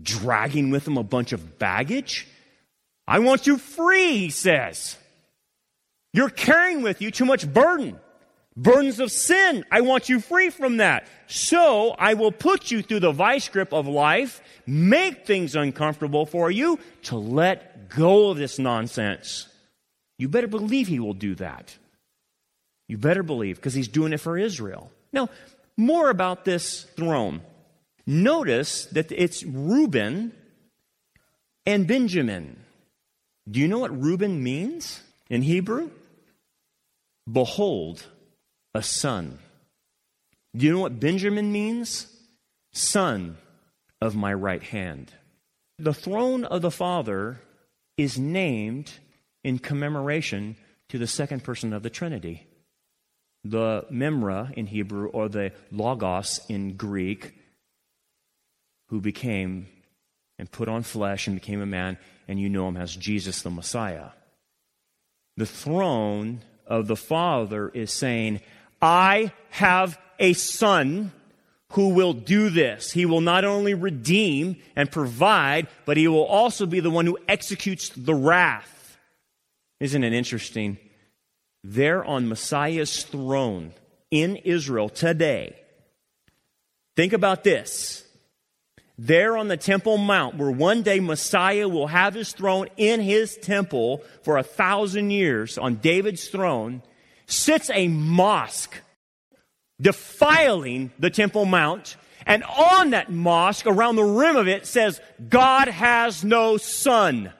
[SPEAKER 2] dragging with them a bunch of baggage. I want you free, he says. You're carrying with you too much burden. Burdens of sin. I want you free from that. So I will put you through the vice grip of life, make things uncomfortable for you to let go of this nonsense. You better believe he will do that. You better believe because he's doing it for Israel. Now, more about this throne. Notice that it's Reuben and Benjamin. Do you know what Reuben means in Hebrew? Behold, a son. Do you know what Benjamin means? Son of my right hand. The throne of the Father is named in commemoration to the second person of the Trinity. The Memra in Hebrew, or the Logos in Greek, who became and put on flesh and became a man, and you know him as Jesus the Messiah. The throne of the Father is saying, I have a son who will do this. He will not only redeem and provide, but he will also be the one who executes the wrath. Isn't it interesting? There on Messiah's throne in Israel today, think about this there on the Temple Mount, where one day Messiah will have his throne in his temple for a thousand years on David's throne, sits a mosque defiling the Temple Mount. And on that mosque, around the rim of it, says, God has no son.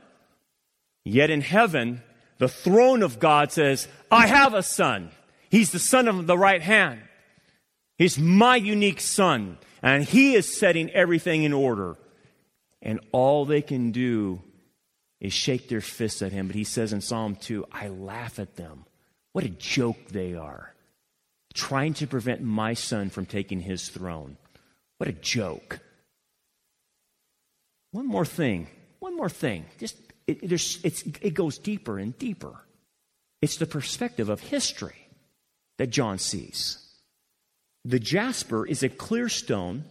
[SPEAKER 2] Yet in heaven, the throne of God says, I have a son. He's the son of the right hand. He's my unique son. And he is setting everything in order. And all they can do is shake their fists at him. But he says in Psalm 2, I laugh at them. What a joke they are. Trying to prevent my son from taking his throne. What a joke. One more thing. One more thing. Just it, it goes deeper and deeper. It's the perspective of history that John sees. The jasper is a clear stone,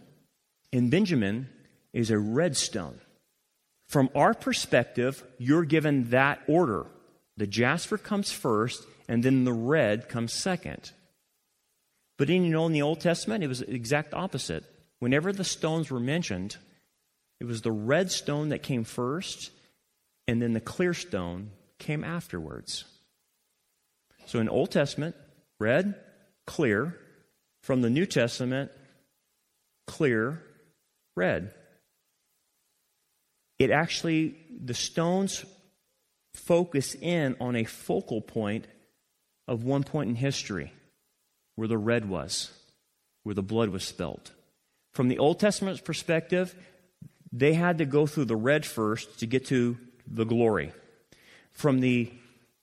[SPEAKER 2] and Benjamin is a red stone. From our perspective, you're given that order. The jasper comes first, and then the red comes second. But in, you know, in the Old Testament, it was the exact opposite. Whenever the stones were mentioned, it was the red stone that came first, and then the clear stone came afterwards. So in Old Testament, red, clear. From the New Testament, clear, red. It actually, the stones focus in on a focal point of one point in history where the red was, where the blood was spilt. From the Old Testament's perspective, they had to go through the red first to get to the glory. From the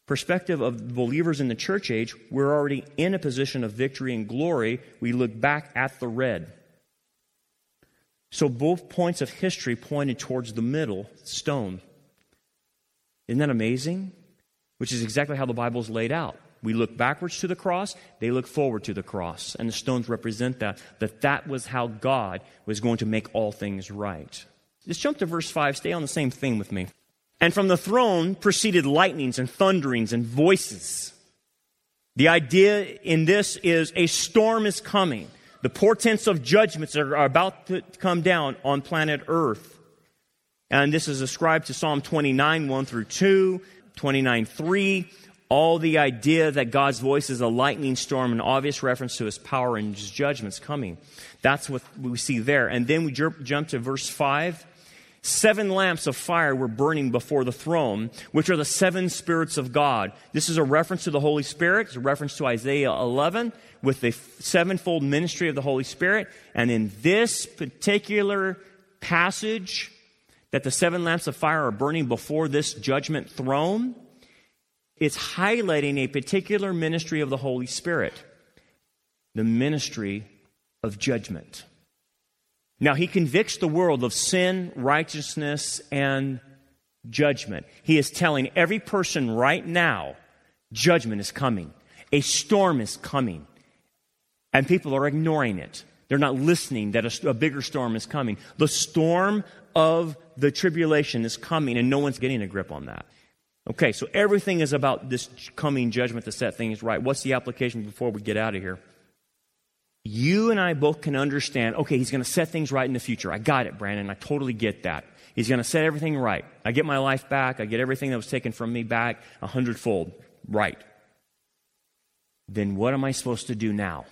[SPEAKER 2] perspective of believers in the church age, we're already in a position of victory and glory. We look back at the red. So both points of history pointed towards the middle stone. Isn't that amazing? Which is exactly how the Bible is laid out. We look backwards to the cross, they look forward to the cross. And the stones represent that, that that was how God was going to make all things right. Just jump to verse 5. Stay on the same theme with me. And from the throne proceeded lightnings and thunderings and voices. The idea in this is a storm is coming. The portents of judgments are about to come down on planet Earth. And this is ascribed to Psalm 29, 1 through 2, 29, 3. All the idea that God's voice is a lightning storm, an obvious reference to his power and his judgments coming. That's what we see there. And then we jump to verse 5. Seven lamps of fire were burning before the throne, which are the seven spirits of God. This is a reference to the Holy Spirit. It's a reference to Isaiah 11 with the sevenfold ministry of the Holy Spirit. And in this particular passage, that the seven lamps of fire are burning before this judgment throne, it's highlighting a particular ministry of the Holy Spirit the ministry of judgment. Now, he convicts the world of sin, righteousness, and judgment. He is telling every person right now judgment is coming, a storm is coming, and people are ignoring it. They're not listening that a, a, bigger storm is coming. The storm of the tribulation is coming, and no one's getting a grip on that. Okay, so everything is about this coming judgment to set things right. What's the application before we get out of here? You and I both can understand, okay, he's going to set things right in the future. I got it, Brandon. I totally get that. He's going to set everything right. I get my life back. I get everything that was taken from me back a hundredfold. Right. Then what am I supposed to do now?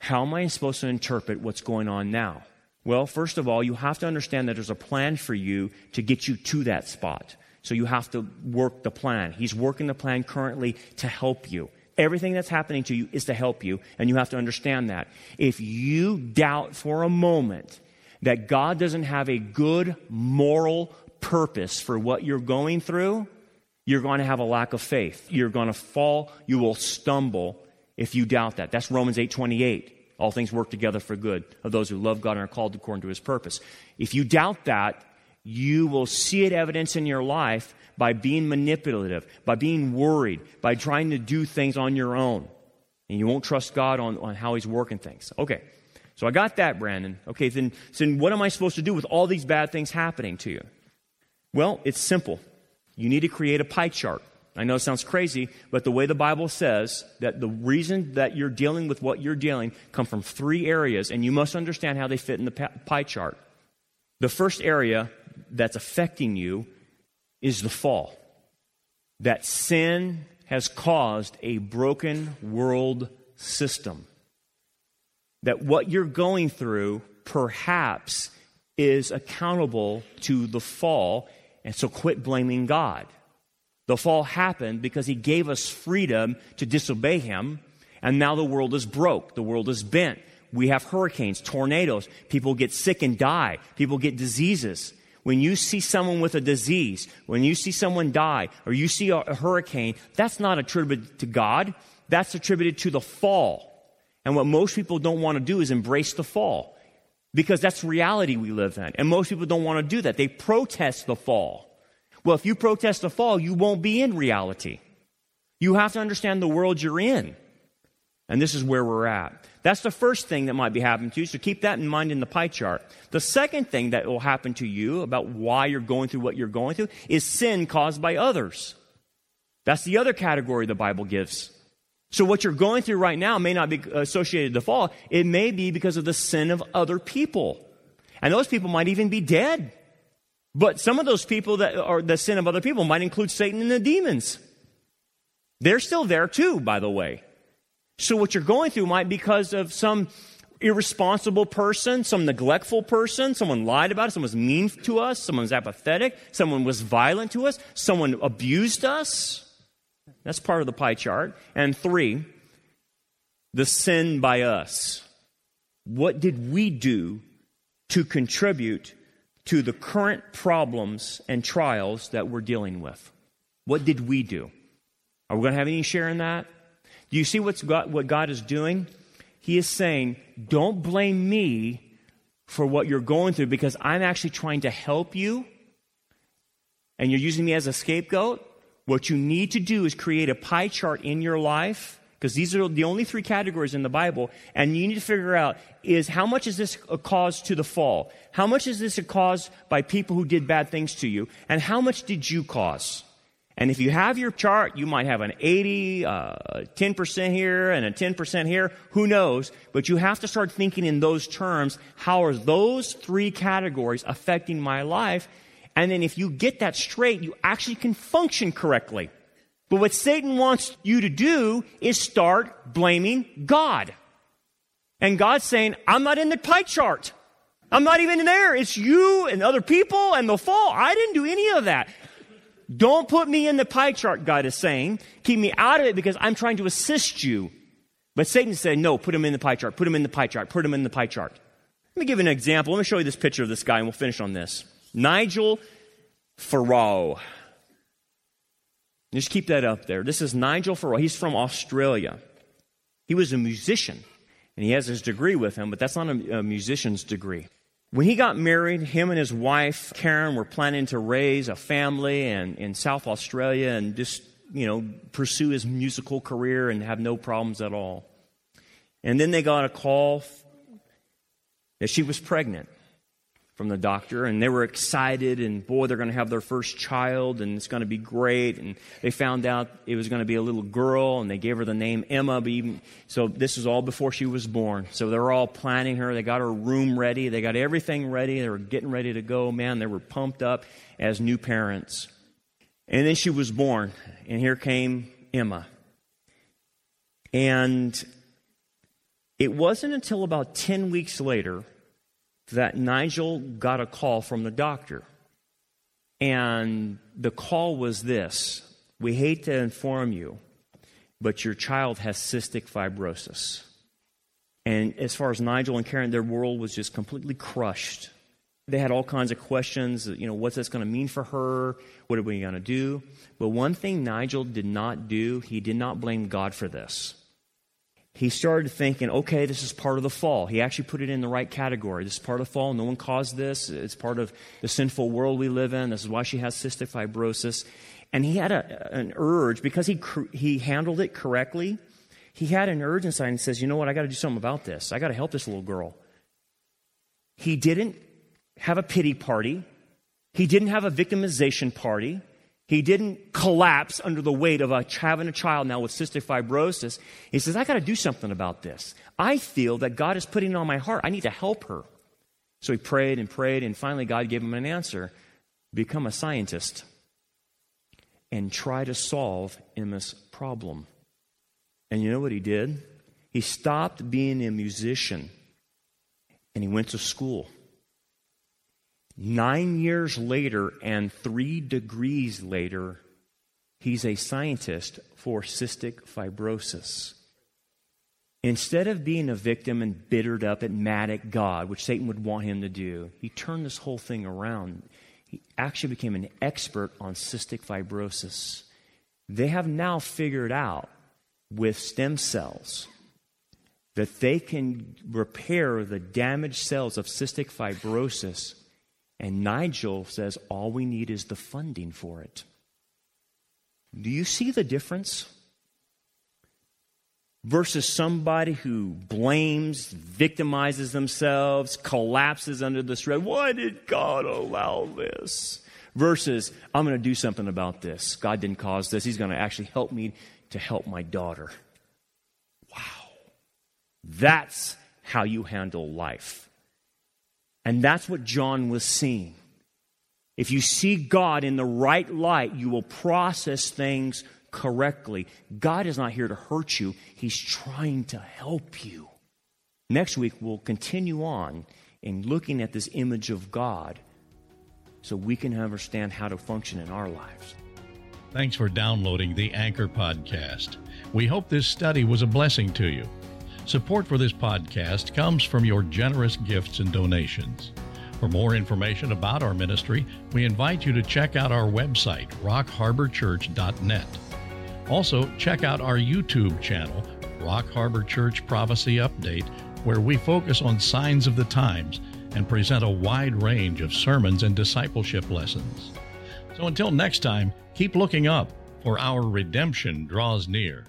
[SPEAKER 2] How am I supposed to interpret what's going on now? Well, first of all, you have to understand that there's a plan for you to get you to that spot. So you have to work the plan. He's working the plan currently to help you. Everything that's happening to you is to help you, and you have to understand that. If you doubt for a moment that God doesn't have a good moral purpose for what you're going through, you're going to have a lack of faith. You're going to fall, you will stumble if you doubt that. That's Romans 8:28. All things work together for good of those who love God and are called according to his purpose. If you doubt that, you will see it evidence in your life by being manipulative, by being worried, by trying to do things on your own. And you won't trust God on, on how He's working things. Okay. So I got that, Brandon. Okay, then, then what am I supposed to do with all these bad things happening to you? Well, it's simple. You need to create a pie chart. I know it sounds crazy, but the way the Bible says that the reason that you're dealing with what you're dealing come from three areas, and you must understand how they fit in the pie chart. The first area that's affecting you is the fall. That sin has caused a broken world system. That what you're going through perhaps is accountable to the fall, and so quit blaming God. The fall happened because He gave us freedom to disobey Him, and now the world is broke, the world is bent. we have hurricanes, tornadoes. People get sick and die. People get diseases. When you see someone with a disease, when you see someone die, or you see a, hurricane, that's not attributed to God. That's attributed to the fall. And what most people don't want to do is embrace the fall because that's reality we live in. And most people don't want to do that. They protest the fall. Well, if you protest the fall, you won't be in reality. You have to understand the world you're in. And this is where we're at. That's the first thing that might be happening to you, so keep that in mind in the pie chart. The second thing that will happen to you about why you're going through what you're going through is sin caused by others. That's the other category the Bible gives. So what you're going through right now may not be associated to fall. It may be because of the sin of other people. And those people might even be dead. But some of those people that are the sin of other people might include Satan and the demons. They're still there too, by the way. So what you're going through might be because of some irresponsible person, some neglectful person, someone lied about us, someone was mean to us, someone was apathetic, someone was violent to us, someone abused us. That's part of the pie chart. And three, the sin by us. What did we do to contribute to the current problems and trials that we're dealing with? What did we do? Are we going to have any share in that? Do you see what's God, what God is doing? He is saying, don't blame me for what you're going through because I'm actually trying to help you and you're using me as a scapegoat. What you need to do is create a pie chart in your life because these are the only three categories in the Bible. And you need to figure out is how much is this a cause to the fall? How much is this a cause by people who did bad things to you? And how much did you cause? And if you have your chart, you might have an 80, uh, 10% here and a 10% here. Who knows? But you have to start thinking in those terms. How are those three categories affecting my life? And then if you get that straight, you actually can function correctly. But what Satan wants you to do is start blaming God. And God's saying, I'm not in the pie chart. I'm not even in there. It's you and other people and the fall. I didn't do any of that. Don't put me in the pie chart, God is saying. Keep me out of it because I'm trying to assist you. But Satan said, no, put him in the pie chart, put him in the pie chart, put him in the pie chart. Let me give you an example. Let me show you this picture of this guy and we'll finish on this. Nigel Farrow. Just keep that up there. This is Nigel Farrow. He's from Australia. He was a musician and he has his degree with him, but that's not a, a musician's degree. When he got married, him and his wife, Karen, were planning to raise a family and, in South Australia and just, you know, pursue his musical career and have no problems at all. And then they got a call that she was pregnant from the doctor, and they were excited, and boy, they're going to have their first child, and it's going to be great. And they found out it was going to be a little girl, and they gave her the name Emma. Even, so this was all before she was born. So they were all planning her. They got her room ready. They got everything ready. They were getting ready to go. Man, they were pumped up as new parents. And then she was born, and here came Emma. And it wasn't until about 10 weeks later that Nigel got a call from the doctor. And the call was this We hate to inform you, but your child has cystic fibrosis. And as far as Nigel and Karen, their world was just completely crushed. They had all kinds of questions. You know, what's this going to mean for her? What are we going to do? But one thing Nigel did not do, he did not blame God for this he started thinking, okay, this is part of the fall. He actually put it in the right category. This is part of the fall. No one caused this. It's part of the sinful world we live in. This is why she has cystic fibrosis. And he had a, an urge, because he, he handled it correctly, he had an urge inside and says, you know what, I got to do something about this. I got to help this little girl. He didn't have a pity party. He didn't have a victimization party. He didn't collapse under the weight of a, having a child now with cystic fibrosis. He says, I got to do something about this. I feel that God is putting it on my heart. I need to help her. So he prayed and prayed, and finally God gave him an answer become a scientist and try to solve Emma's problem. And you know what he did? He stopped being a musician and he went to school. Nine years later and three degrees later, he's a scientist for cystic fibrosis. Instead of being a victim and bittered up and mad at God, which Satan would want him to do, he turned this whole thing around. He actually became an expert on cystic fibrosis. They have now figured out with stem cells that they can repair the damaged cells of cystic fibrosis. And Nigel says all we need is the funding for it. Do you see the difference? Versus somebody who blames, victimizes themselves, collapses under the stress. Why did God allow this? Versus, I'm going to do something about this. God didn't cause this. He's going to actually help me to help my daughter. Wow. That's how you handle life. And that's what John was seeing. If you see God in the right light, you will process things correctly. God is not here to hurt you, He's trying to help you. Next week, we'll continue on in looking at this image of God so we can understand how to function in our lives.
[SPEAKER 1] Thanks for downloading the Anchor Podcast. We hope this study was a blessing to you. Support for this podcast comes from your generous gifts and donations. For more information about our ministry, we invite you to check out our website, rockharborchurch.net. Also, check out our YouTube channel, Rock Harbor Church Prophecy Update, where we focus on signs of the times and present a wide range of sermons and discipleship lessons. So until next time, keep looking up, for our redemption draws near.